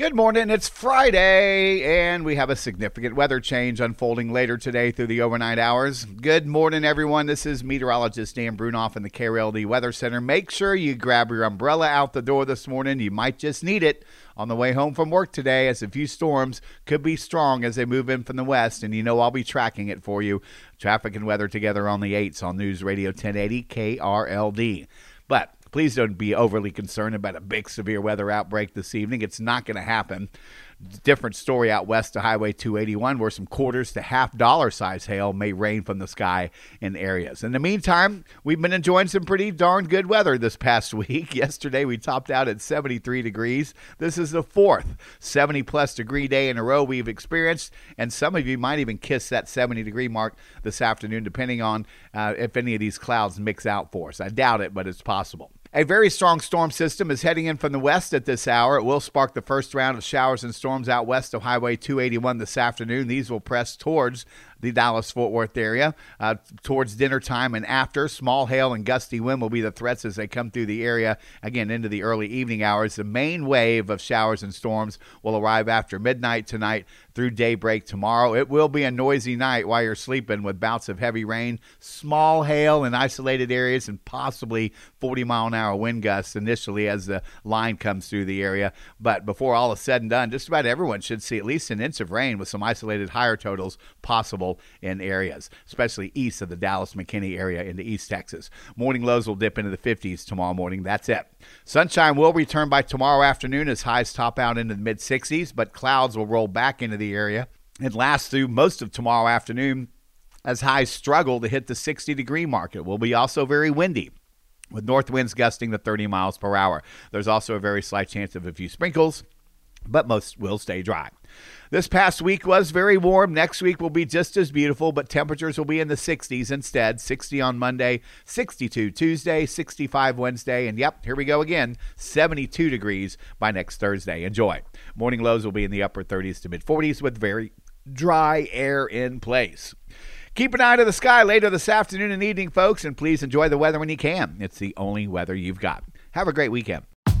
Good morning. It's Friday, and we have a significant weather change unfolding later today through the overnight hours. Good morning, everyone. This is meteorologist Dan Brunoff in the KRLD Weather Center. Make sure you grab your umbrella out the door this morning. You might just need it on the way home from work today, as a few storms could be strong as they move in from the west. And you know, I'll be tracking it for you. Traffic and weather together on the 8s on News Radio 1080 KRLD. But Please don't be overly concerned about a big severe weather outbreak this evening. It's not going to happen. Different story out west to Highway 281, where some quarters to half dollar size hail may rain from the sky in areas. In the meantime, we've been enjoying some pretty darn good weather this past week. Yesterday, we topped out at 73 degrees. This is the fourth 70 plus degree day in a row we've experienced, and some of you might even kiss that 70 degree mark this afternoon, depending on uh, if any of these clouds mix out for us. I doubt it, but it's possible. A very strong storm system is heading in from the west at this hour. It will spark the first round of showers and storms out west of Highway 281 this afternoon. These will press towards the Dallas Fort Worth area uh, towards dinner time and after. Small hail and gusty wind will be the threats as they come through the area again into the early evening hours. The main wave of showers and storms will arrive after midnight tonight through daybreak tomorrow. It will be a noisy night while you're sleeping with bouts of heavy rain, small hail in isolated areas, and possibly 40 mile an hour wind gusts initially as the line comes through the area. But before all is said and done, just about everyone should see at least an inch of rain with some isolated higher totals possible in areas, especially east of the Dallas McKinney area into East Texas. Morning lows will dip into the 50s tomorrow morning. That's it. Sunshine will return by tomorrow afternoon as highs top out into the mid 60s, but clouds will roll back into the area and last through most of tomorrow afternoon as highs struggle to hit the 60 degree mark. It will be also very windy with north winds gusting to 30 miles per hour. There's also a very slight chance of a few sprinkles, but most will stay dry. This past week was very warm. Next week will be just as beautiful, but temperatures will be in the 60s instead. 60 on Monday, 62 Tuesday, 65 Wednesday, and yep, here we go again. 72 degrees by next Thursday. Enjoy. Morning lows will be in the upper 30s to mid 40s with very dry air in place. Keep an eye to the sky later this afternoon and evening, folks, and please enjoy the weather when you can. It's the only weather you've got. Have a great weekend.